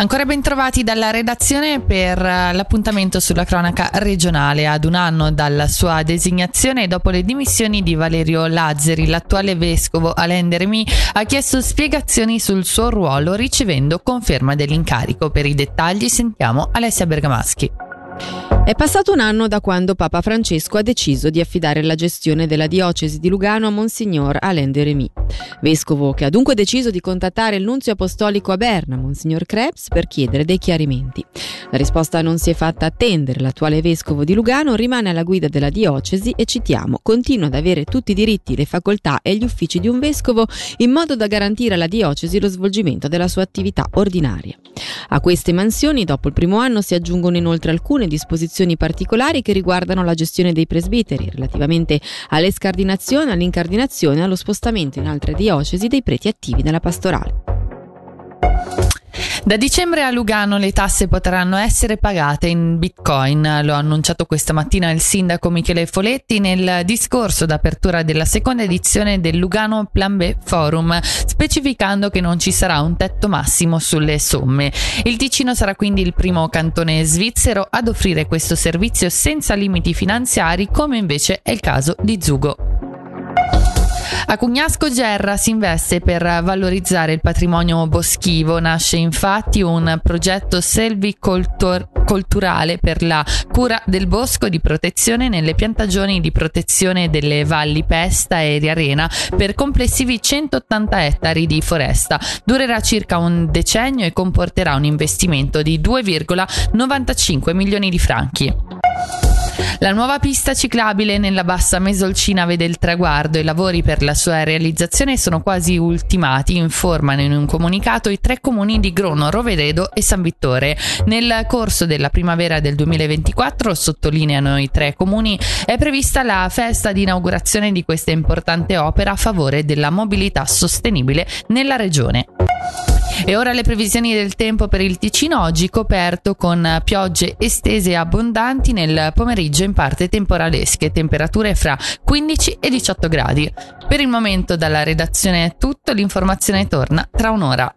Ancora ben trovati dalla redazione per eh, l'appuntamento sulla cronaca regionale. Ad un anno dalla sua designazione dopo le dimissioni di Valerio Lazzeri, l'attuale vescovo Alain Deremy ha chiesto spiegazioni sul suo ruolo ricevendo conferma dell'incarico. Per i dettagli sentiamo Alessia Bergamaschi. È passato un anno da quando Papa Francesco ha deciso di affidare la gestione della diocesi di Lugano a Monsignor Alain de Remy, vescovo che ha dunque deciso di contattare il nunzio apostolico a Berna, Monsignor Krebs, per chiedere dei chiarimenti. La risposta non si è fatta attendere, l'attuale vescovo di Lugano rimane alla guida della diocesi e citiamo, continua ad avere tutti i diritti, le facoltà e gli uffici di un vescovo in modo da garantire alla diocesi lo svolgimento della sua attività ordinaria. A queste mansioni, dopo il primo anno, si aggiungono inoltre alcune disposizioni particolari che riguardano la gestione dei presbiteri relativamente all'escardinazione, all'incardinazione e allo spostamento in altre diocesi dei preti attivi nella pastorale. Da dicembre a Lugano le tasse potranno essere pagate in bitcoin, lo ha annunciato questa mattina il sindaco Michele Foletti nel discorso d'apertura della seconda edizione del Lugano Plan B Forum, specificando che non ci sarà un tetto massimo sulle somme. Il Ticino sarà quindi il primo cantone svizzero ad offrire questo servizio senza limiti finanziari, come invece è il caso di Zugo. A Cugnasco Gerra si investe per valorizzare il patrimonio boschivo. Nasce infatti un progetto selvicolturale per la cura del bosco di protezione nelle piantagioni di protezione delle valli Pesta e Riarena per complessivi 180 ettari di foresta. Durerà circa un decennio e comporterà un investimento di 2,95 milioni di franchi. La nuova pista ciclabile nella bassa Mesolcina vede il traguardo. I lavori per la sua realizzazione sono quasi ultimati, informano in un comunicato i tre comuni di Grono, Roveredo e San Vittore. Nel corso della primavera del 2024, sottolineano i tre comuni, è prevista la festa di inaugurazione di questa importante opera a favore della mobilità sostenibile nella regione. E ora le previsioni del tempo per il Ticino, oggi coperto con piogge estese e abbondanti nel pomeriggio in parte temporalesche, temperature fra 15 e 18 gradi. Per il momento dalla redazione è tutto, l'informazione torna tra un'ora.